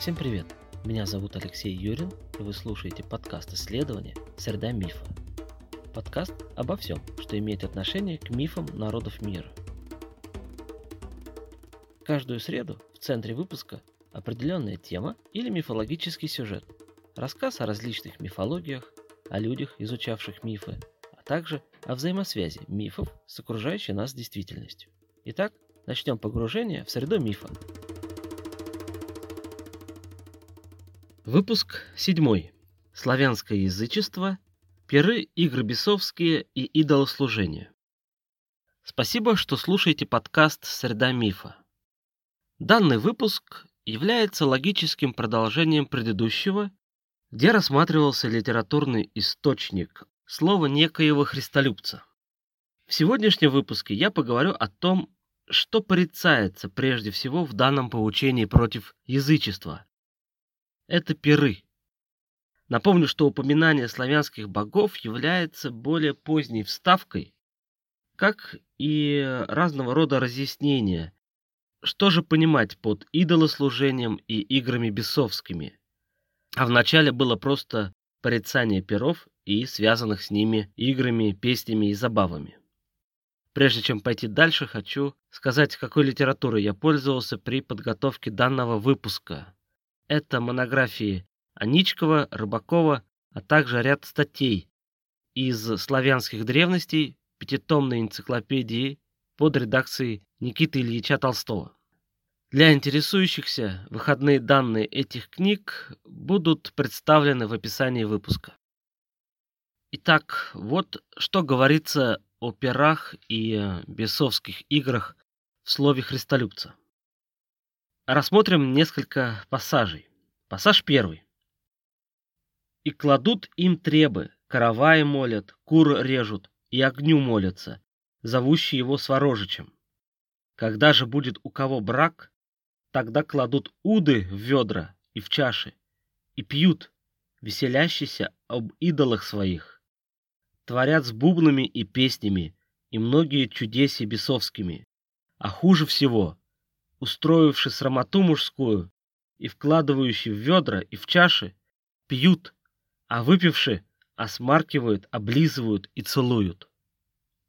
Всем привет! Меня зовут Алексей Юрин, и вы слушаете подкаст исследования «Среда мифа». Подкаст обо всем, что имеет отношение к мифам народов мира. Каждую среду в центре выпуска определенная тема или мифологический сюжет, рассказ о различных мифологиях, о людях, изучавших мифы, а также о взаимосвязи мифов с окружающей нас действительностью. Итак, начнем погружение в среду мифа. Выпуск 7. Славянское язычество, пиры, игры бесовские и идолослужение. Спасибо, что слушаете подкаст «Среда мифа». Данный выпуск является логическим продолжением предыдущего, где рассматривался литературный источник слова некоего христолюбца. В сегодняшнем выпуске я поговорю о том, что порицается прежде всего в данном поучении против язычества – это пиры. Напомню, что упоминание славянских богов является более поздней вставкой, как и разного рода разъяснения, что же понимать под идолослужением и играми бесовскими. А вначале было просто порицание перов и связанных с ними играми, песнями и забавами. Прежде чем пойти дальше, хочу сказать, какой литературой я пользовался при подготовке данного выпуска. Это монографии Аничкова, Рыбакова, а также ряд статей из славянских древностей пятитомной энциклопедии под редакцией Никиты Ильича Толстого. Для интересующихся выходные данные этих книг будут представлены в описании выпуска. Итак, вот что говорится о перах и бесовских играх в слове Христолюбца. Рассмотрим несколько пассажей. Пассаж первый. «И кладут им требы, караваи молят, кур режут, и огню молятся, зовущие его сворожичем. Когда же будет у кого брак, тогда кладут уды в ведра и в чаши, и пьют, веселящиеся об идолах своих. Творят с бубнами и песнями, и многие чудеси бесовскими. А хуже всего — устроивши срамоту мужскую и вкладывающие в ведра и в чаши, пьют, а выпивши, осмаркивают, облизывают и целуют.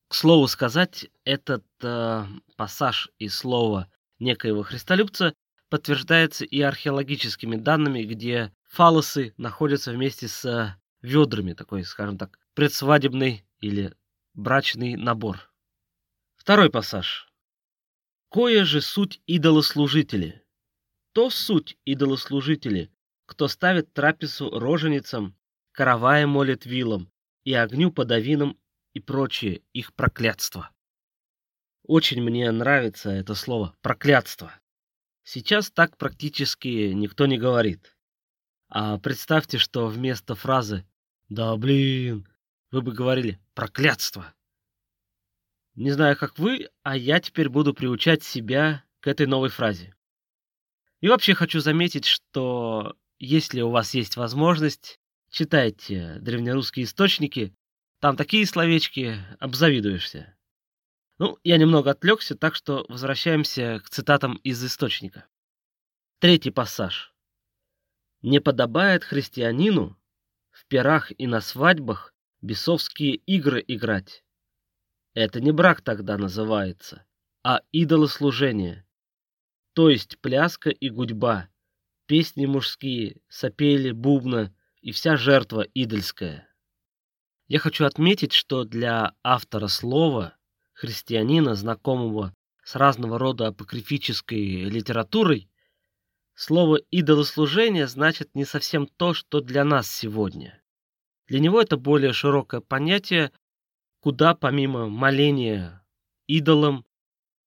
К слову сказать, этот э, пассаж из слова некоего христолюбца подтверждается и археологическими данными, где фалосы находятся вместе с ведрами, такой, скажем так, предсвадебный или брачный набор. Второй пассаж. Кое же суть идолослужители? То суть идолослужители, кто ставит трапезу роженицам, каравая молит вилам и огню подавинам и прочее их проклятство. Очень мне нравится это слово «проклятство». Сейчас так практически никто не говорит. А представьте, что вместо фразы «да блин» вы бы говорили «проклятство». Не знаю, как вы, а я теперь буду приучать себя к этой новой фразе. И вообще хочу заметить, что если у вас есть возможность, читайте древнерусские источники, там такие словечки, обзавидуешься. Ну, я немного отвлекся, так что возвращаемся к цитатам из источника. Третий пассаж. «Не подобает христианину в пирах и на свадьбах бесовские игры играть, это не брак тогда называется, а идолослужение. То есть пляска и гудьба, песни мужские, сопели, бубна и вся жертва идольская. Я хочу отметить, что для автора слова, христианина, знакомого с разного рода апокрифической литературой, слово «идолослужение» значит не совсем то, что для нас сегодня. Для него это более широкое понятие, куда помимо моления идолам,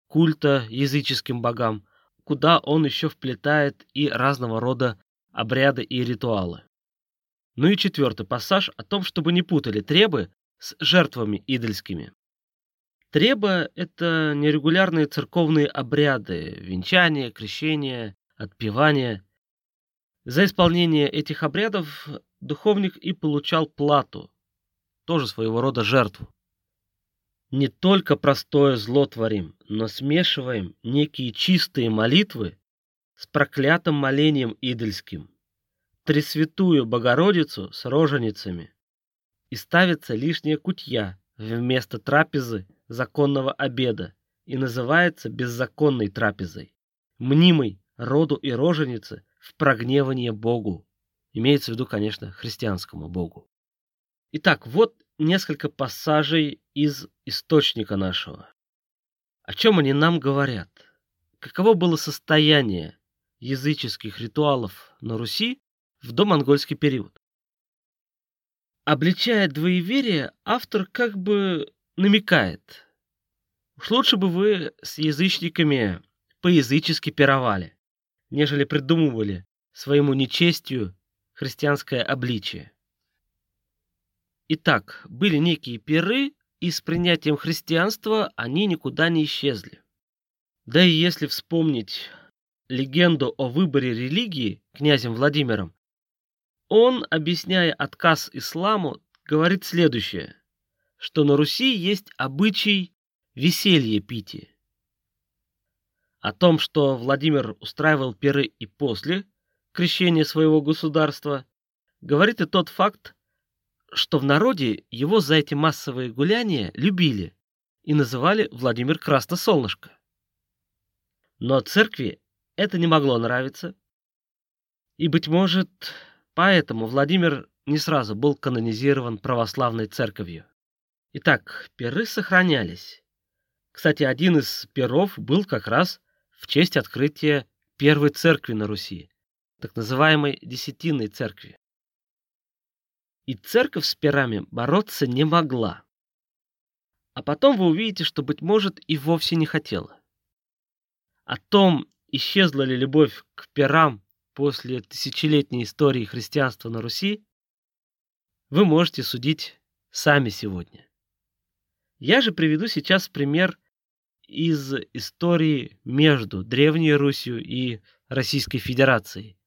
культа языческим богам, куда он еще вплетает и разного рода обряды и ритуалы. Ну и четвертый пассаж о том, чтобы не путали требы с жертвами идольскими. Треба — это нерегулярные церковные обряды, венчания, крещения, отпевания. За исполнение этих обрядов духовник и получал плату, тоже своего рода жертву не только простое зло творим, но смешиваем некие чистые молитвы с проклятым молением идольским, Тресвятую Богородицу с роженицами, и ставится лишняя кутья вместо трапезы законного обеда и называется беззаконной трапезой, мнимой роду и роженицы в прогневание Богу. Имеется в виду, конечно, христианскому Богу. Итак, вот несколько пассажей из источника нашего. О чем они нам говорят? Каково было состояние языческих ритуалов на Руси в домонгольский период? Обличая двоеверие, автор как бы намекает. Уж лучше бы вы с язычниками по-язычески пировали, нежели придумывали своему нечестию христианское обличие. Итак, были некие пиры, и с принятием христианства они никуда не исчезли. Да и если вспомнить легенду о выборе религии князем Владимиром, он, объясняя отказ исламу, говорит следующее, что на Руси есть обычай веселье пити. О том, что Владимир устраивал пиры и после крещения своего государства, говорит и тот факт, что в народе его за эти массовые гуляния любили и называли Владимир Красносолнышко. Но церкви это не могло нравиться, и, быть может, поэтому Владимир не сразу был канонизирован православной церковью. Итак, перы сохранялись. Кстати, один из перов был как раз в честь открытия первой церкви на Руси, так называемой Десятинной церкви. И церковь с пирами бороться не могла. А потом вы увидите, что, быть может, и вовсе не хотела. О том, исчезла ли любовь к пирам после тысячелетней истории христианства на Руси, вы можете судить сами сегодня. Я же приведу сейчас пример из истории между Древней Русью и Российской Федерацией.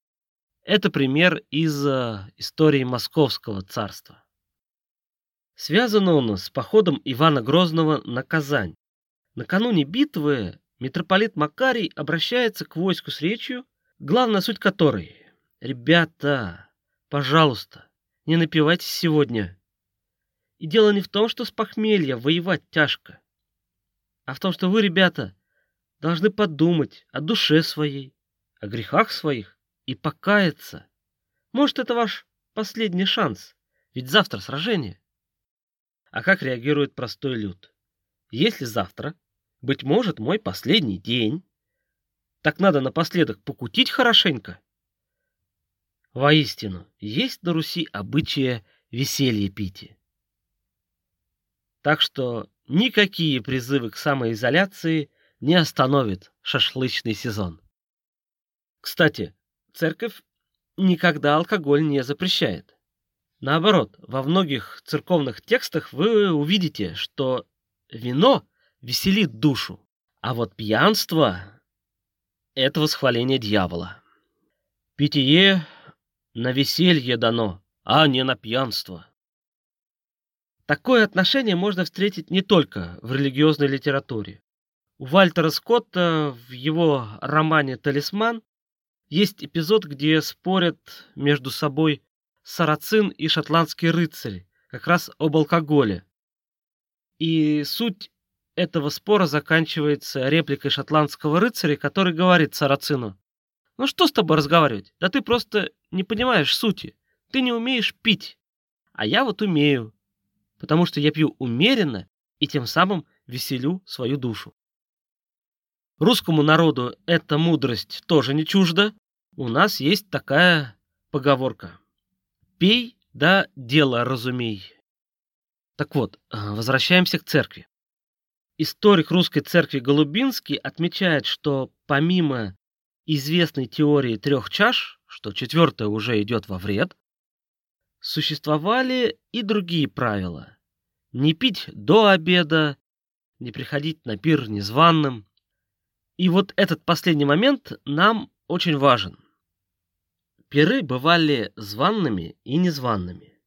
Это пример из э, истории Московского царства. Связан он с походом Ивана Грозного на Казань. Накануне битвы митрополит Макарий обращается к войску с речью, главная суть которой «Ребята, пожалуйста, не напивайтесь сегодня». И дело не в том, что с похмелья воевать тяжко, а в том, что вы, ребята, должны подумать о душе своей, о грехах своих и покаяться. Может, это ваш последний шанс, ведь завтра сражение. А как реагирует простой люд? Если завтра быть может, мой последний день. Так надо напоследок покутить хорошенько. Воистину, есть на Руси обычая веселье пити. Так что никакие призывы к самоизоляции не остановят шашлычный сезон. Кстати, церковь никогда алкоголь не запрещает. Наоборот, во многих церковных текстах вы увидите, что вино веселит душу. А вот пьянство — это восхваление дьявола. Питье на веселье дано, а не на пьянство. Такое отношение можно встретить не только в религиозной литературе. У Вальтера Скотта в его романе «Талисман» есть эпизод, где спорят между собой сарацин и шотландский рыцарь, как раз об алкоголе. И суть этого спора заканчивается репликой шотландского рыцаря, который говорит Сарацину. «Ну что с тобой разговаривать? Да ты просто не понимаешь сути. Ты не умеешь пить. А я вот умею, потому что я пью умеренно и тем самым веселю свою душу». Русскому народу эта мудрость тоже не чужда. У нас есть такая поговорка. «Пей, да дело разумей». Так вот, возвращаемся к церкви. Историк русской церкви Голубинский отмечает, что помимо известной теории трех чаш, что четвертая уже идет во вред, существовали и другие правила. Не пить до обеда, не приходить на пир незваным. И вот этот последний момент нам очень важен. Пиры бывали званными и незваными.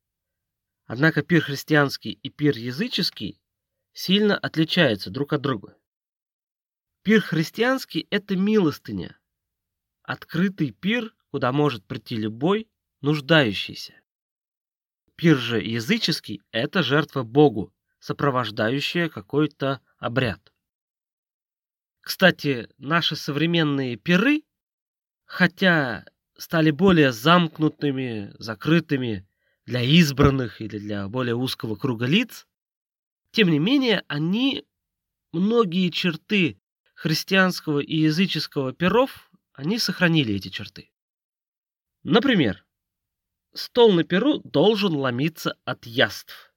Однако пир христианский и пир языческий сильно отличаются друг от друга. Пир христианский – это милостыня, открытый пир, куда может прийти любой нуждающийся. Пир же языческий – это жертва Богу, сопровождающая какой-то обряд. Кстати, наши современные пиры, хотя стали более замкнутыми, закрытыми для избранных или для более узкого круга лиц, тем не менее они многие черты христианского и языческого перов, они сохранили эти черты. Например, стол на перу должен ломиться от яств.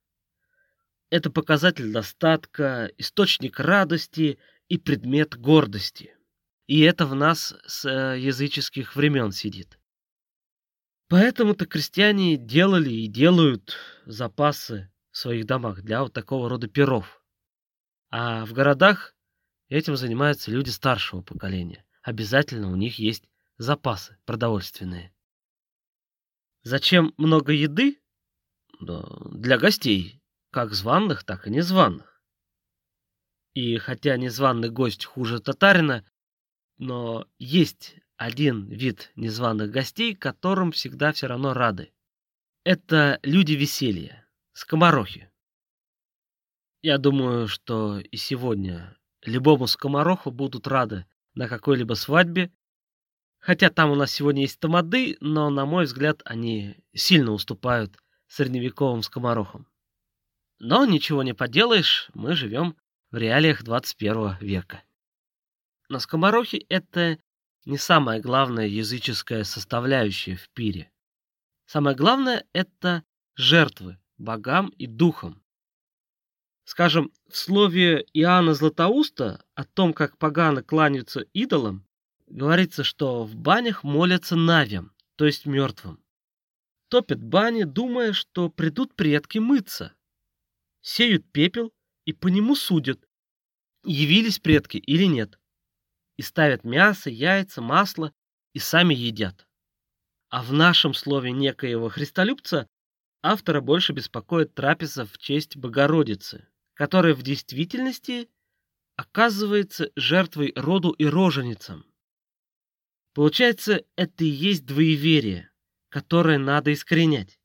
Это показатель достатка, источник радости и предмет гордости. И это в нас с э, языческих времен сидит. Поэтому-то крестьяне делали и делают запасы в своих домах для вот такого рода перов. А в городах этим занимаются люди старшего поколения. Обязательно у них есть запасы продовольственные. Зачем много еды? Да, для гостей, как званных, так и незваных. И хотя незваный гость хуже татарина, но есть один вид незваных гостей, которым всегда все равно рады. Это люди веселья, скоморохи. Я думаю, что и сегодня любому скомороху будут рады на какой-либо свадьбе, хотя там у нас сегодня есть тамады, но, на мой взгляд, они сильно уступают средневековым скоморохам. Но ничего не поделаешь, мы живем в реалиях 21 века. Но скоморохи — это не самая главная языческая составляющая в пире. Самое главное — это жертвы богам и духам. Скажем, в слове Иоанна Златоуста о том, как поганы кланяются идолам, говорится, что в банях молятся навям, то есть мертвым. Топят бани, думая, что придут предки мыться. Сеют пепел и по нему судят, явились предки или нет. И ставят мясо, яйца, масло и сами едят. А в нашем слове некоего христолюбца автора больше беспокоит трапеза в честь Богородицы, которая в действительности оказывается жертвой роду и роженицам. Получается, это и есть двоеверие, которое надо искоренять.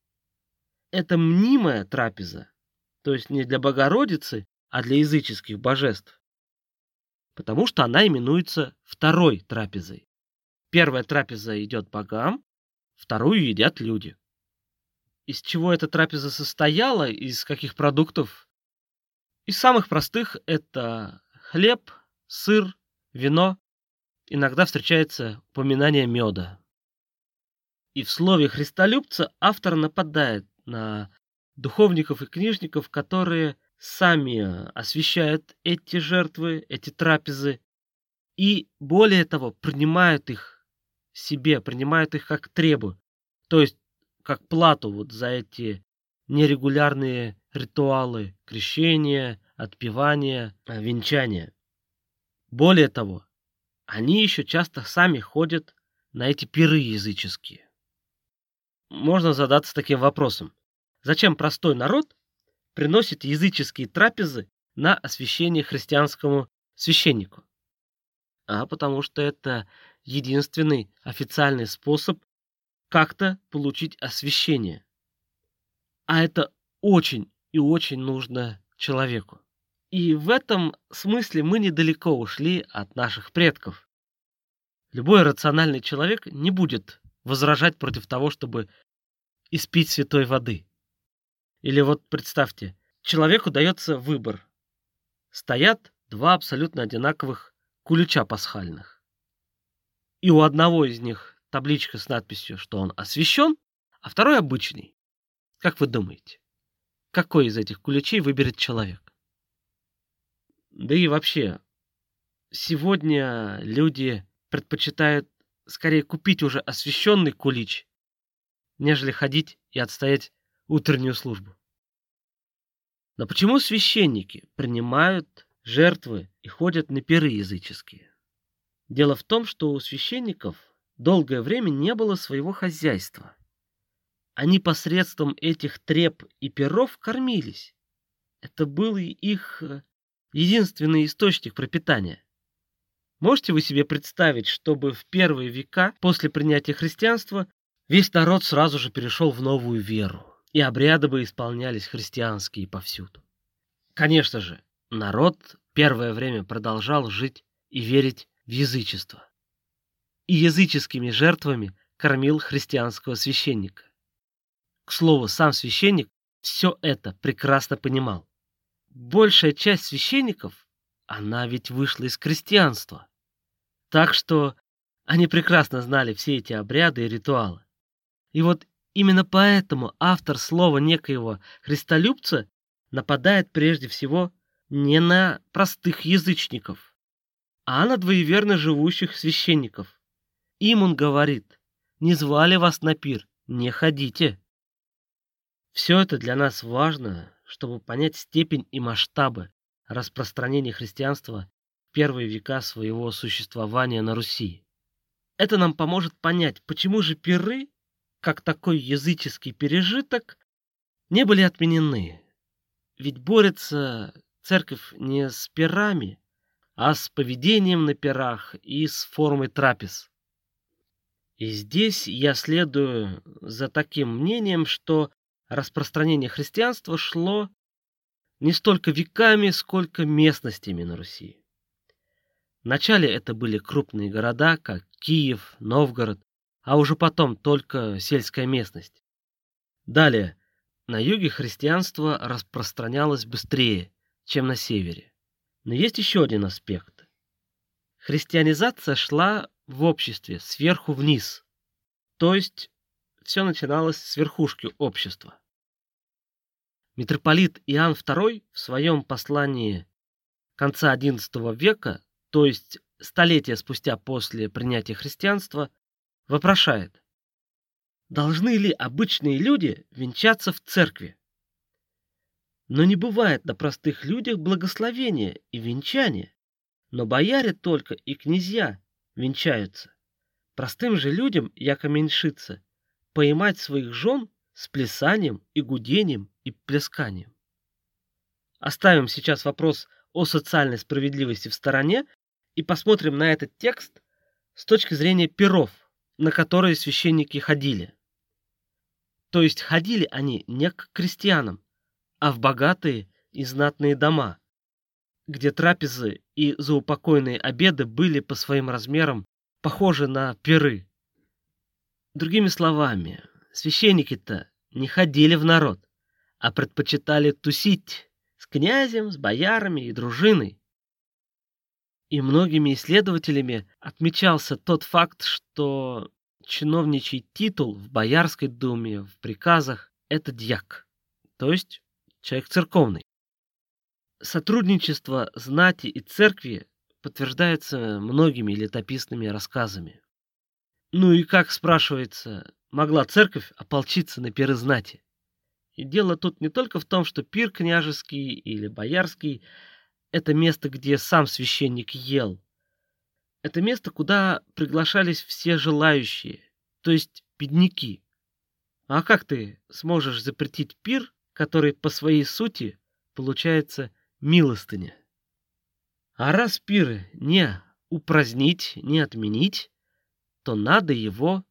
Это мнимая трапеза, то есть не для Богородицы, а для языческих божеств. Потому что она именуется второй трапезой. Первая трапеза идет богам, вторую едят люди. Из чего эта трапеза состояла, из каких продуктов? Из самых простых это хлеб, сыр, вино. Иногда встречается упоминание меда. И в слове «христолюбца» автор нападает на духовников и книжников, которые сами освещают эти жертвы, эти трапезы, и более того, принимают их себе, принимают их как требу, то есть как плату вот за эти нерегулярные ритуалы крещения, отпевания, венчания. Более того, они еще часто сами ходят на эти пиры языческие. Можно задаться таким вопросом. Зачем простой народ приносит языческие трапезы на освящение христианскому священнику? А потому что это единственный официальный способ как-то получить освящение. А это очень и очень нужно человеку. И в этом смысле мы недалеко ушли от наших предков. Любой рациональный человек не будет возражать против того, чтобы испить святой воды. Или вот представьте, человеку дается выбор. Стоят два абсолютно одинаковых кулича пасхальных. И у одного из них табличка с надписью, что он освящен, а второй обычный. Как вы думаете, какой из этих куличей выберет человек? Да и вообще, сегодня люди предпочитают скорее купить уже освященный кулич, нежели ходить и отстоять утреннюю службу. Но почему священники принимают жертвы и ходят на пиры языческие? Дело в том, что у священников долгое время не было своего хозяйства. Они посредством этих треп и перов кормились. Это был их э, единственный источник пропитания. Можете вы себе представить, чтобы в первые века после принятия христианства весь народ сразу же перешел в новую веру, и обряды бы исполнялись христианские повсюду? Конечно же, народ первое время продолжал жить и верить в язычество. И языческими жертвами кормил христианского священника. К слову, сам священник все это прекрасно понимал. Большая часть священников она ведь вышла из крестьянства. Так что они прекрасно знали все эти обряды и ритуалы. И вот именно поэтому автор слова некоего христолюбца нападает прежде всего не на простых язычников, а на двоеверно живущих священников. Им он говорит, не звали вас на пир, не ходите. Все это для нас важно, чтобы понять степень и масштабы распространения христианства в первые века своего существования на Руси. Это нам поможет понять, почему же пиры, как такой языческий пережиток, не были отменены. Ведь борется церковь не с пирами, а с поведением на пирах и с формой трапез. И здесь я следую за таким мнением, что распространение христианства шло не столько веками, сколько местностями на Руси. Вначале это были крупные города, как Киев, Новгород, а уже потом только сельская местность. Далее, на юге христианство распространялось быстрее, чем на севере. Но есть еще один аспект. Христианизация шла в обществе сверху вниз, то есть все начиналось с верхушки общества. Митрополит Иоанн II в своем послании конца XI века, то есть столетия спустя после принятия христианства, вопрошает, должны ли обычные люди венчаться в церкви? Но не бывает на простых людях благословения и венчания, но бояре только и князья венчаются. Простым же людям, яко меньшица, поймать своих жен с плясанием и гудением и плесканием. Оставим сейчас вопрос о социальной справедливости в стороне и посмотрим на этот текст с точки зрения перов, на которые священники ходили. То есть ходили они не к крестьянам, а в богатые и знатные дома, где трапезы и заупокойные обеды были по своим размерам похожи на пиры. Другими словами, священники-то не ходили в народ, а предпочитали тусить с князем, с боярами и дружиной. И многими исследователями отмечался тот факт, что чиновничий титул в Боярской думе, в приказах – это дьяк, то есть человек церковный. Сотрудничество знати и церкви подтверждается многими летописными рассказами. Ну и как, спрашивается, могла церковь ополчиться на пиры знати? И дело тут не только в том, что пир княжеский или боярский – это место, где сам священник ел. Это место, куда приглашались все желающие, то есть бедняки. А как ты сможешь запретить пир, который по своей сути получается милостыня? А раз пиры не упразднить, не отменить, то надо его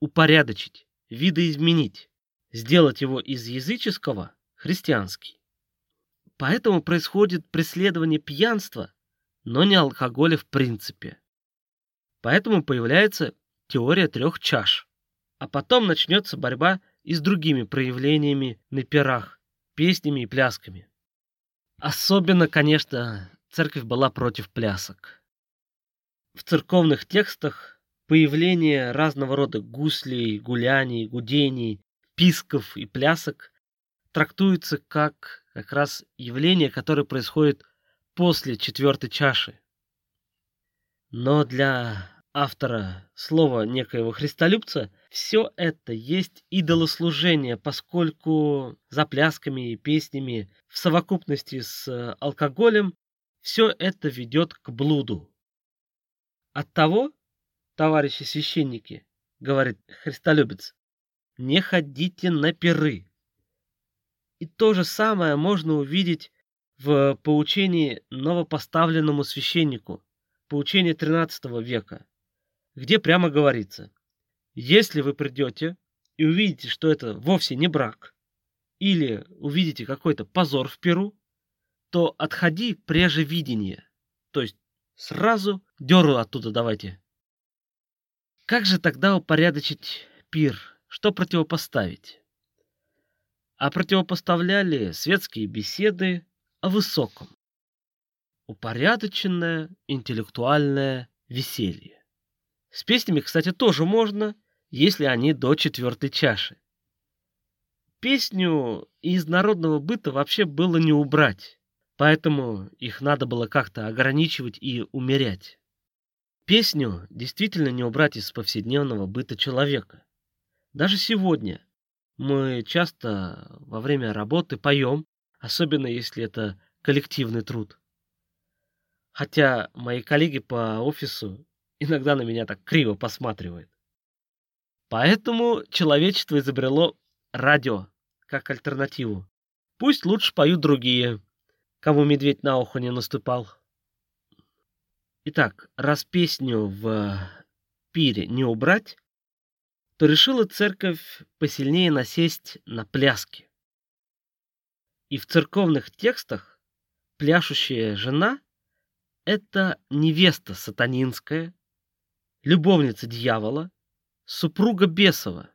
упорядочить, видоизменить, сделать его из языческого христианский. Поэтому происходит преследование пьянства, но не алкоголя в принципе. Поэтому появляется теория трех чаш. А потом начнется борьба и с другими проявлениями на пирах, песнями и плясками. Особенно, конечно, церковь была против плясок. В церковных текстах появление разного рода гуслей, гуляний, гудений, писков и плясок трактуется как как раз явление, которое происходит после четвертой чаши. Но для автора слова некоего христолюбца все это есть идолослужение, поскольку за плясками и песнями в совокупности с алкоголем все это ведет к блуду. Оттого товарищи священники, говорит христолюбец, не ходите на пиры. И то же самое можно увидеть в поучении новопоставленному священнику, поучение 13 века, где прямо говорится, если вы придете и увидите, что это вовсе не брак, или увидите какой-то позор в Перу, то отходи преже видения, то есть сразу деру оттуда давайте. Как же тогда упорядочить пир? Что противопоставить? А противопоставляли светские беседы о высоком. Упорядоченное интеллектуальное веселье. С песнями, кстати, тоже можно, если они до четвертой чаши. Песню из народного быта вообще было не убрать, поэтому их надо было как-то ограничивать и умерять. Песню действительно не убрать из повседневного быта человека. Даже сегодня мы часто во время работы поем, особенно если это коллективный труд. Хотя мои коллеги по офису иногда на меня так криво посматривают. Поэтому человечество изобрело радио как альтернативу. Пусть лучше поют другие, кому медведь на ухо не наступал. Итак, раз песню в пире не убрать, то решила церковь посильнее насесть на пляски. И в церковных текстах пляшущая жена — это невеста сатанинская, любовница дьявола, супруга бесова.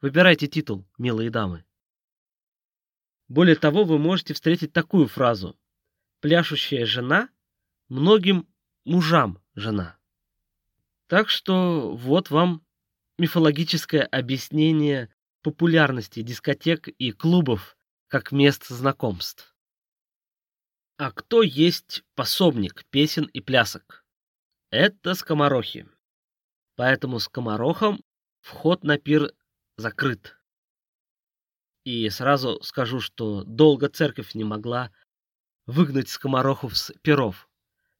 Выбирайте титул, милые дамы. Более того, вы можете встретить такую фразу. Пляшущая жена многим мужам жена. Так что вот вам мифологическое объяснение популярности дискотек и клубов как мест знакомств. А кто есть пособник песен и плясок? Это скоморохи. Поэтому скоморохам вход на пир закрыт. И сразу скажу, что долго церковь не могла выгнать скоморохов с перов.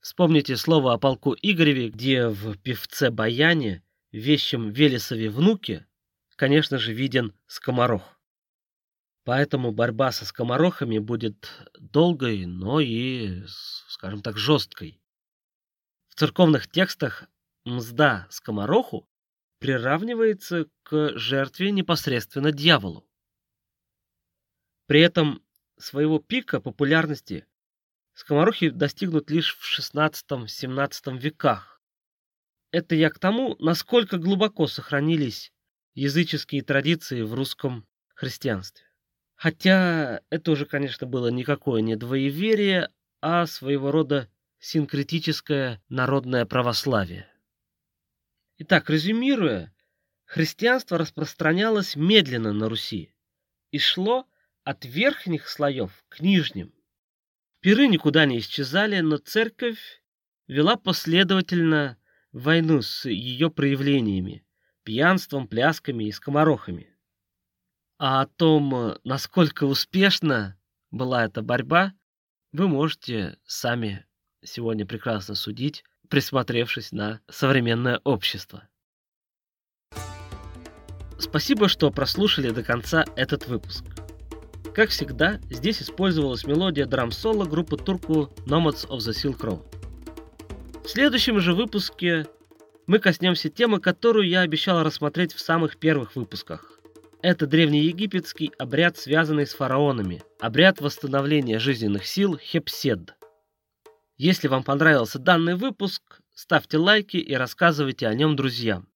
Вспомните слово о полку Игореве, где в певце Баяне, вещем Велесове внуке, конечно же, виден скоморох. Поэтому борьба со скоморохами будет долгой, но и, скажем так, жесткой. В церковных текстах мзда скомороху приравнивается к жертве непосредственно дьяволу. При этом своего пика популярности скоморохи достигнут лишь в XVI-XVII веках. Это я к тому, насколько глубоко сохранились языческие традиции в русском христианстве. Хотя это уже, конечно, было никакое не двоеверие, а своего рода синкретическое народное православие. Итак, резюмируя, христианство распространялось медленно на Руси и шло от верхних слоев к нижним. Пиры никуда не исчезали, но церковь вела последовательно войну с ее проявлениями, пьянством, плясками и скоморохами. А о том, насколько успешна была эта борьба, вы можете сами сегодня прекрасно судить, присмотревшись на современное общество. Спасибо, что прослушали до конца этот выпуск. Как всегда, здесь использовалась мелодия драм-соло группы турку Nomads of the Silk Road. В следующем же выпуске мы коснемся темы, которую я обещал рассмотреть в самых первых выпусках. Это древнеегипетский обряд, связанный с фараонами, обряд восстановления жизненных сил Хепсед. Если вам понравился данный выпуск, ставьте лайки и рассказывайте о нем друзьям.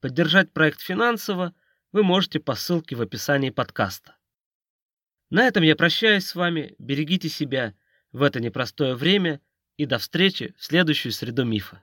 Поддержать проект финансово вы можете по ссылке в описании подкаста. На этом я прощаюсь с вами. Берегите себя в это непростое время и до встречи в следующую среду мифа.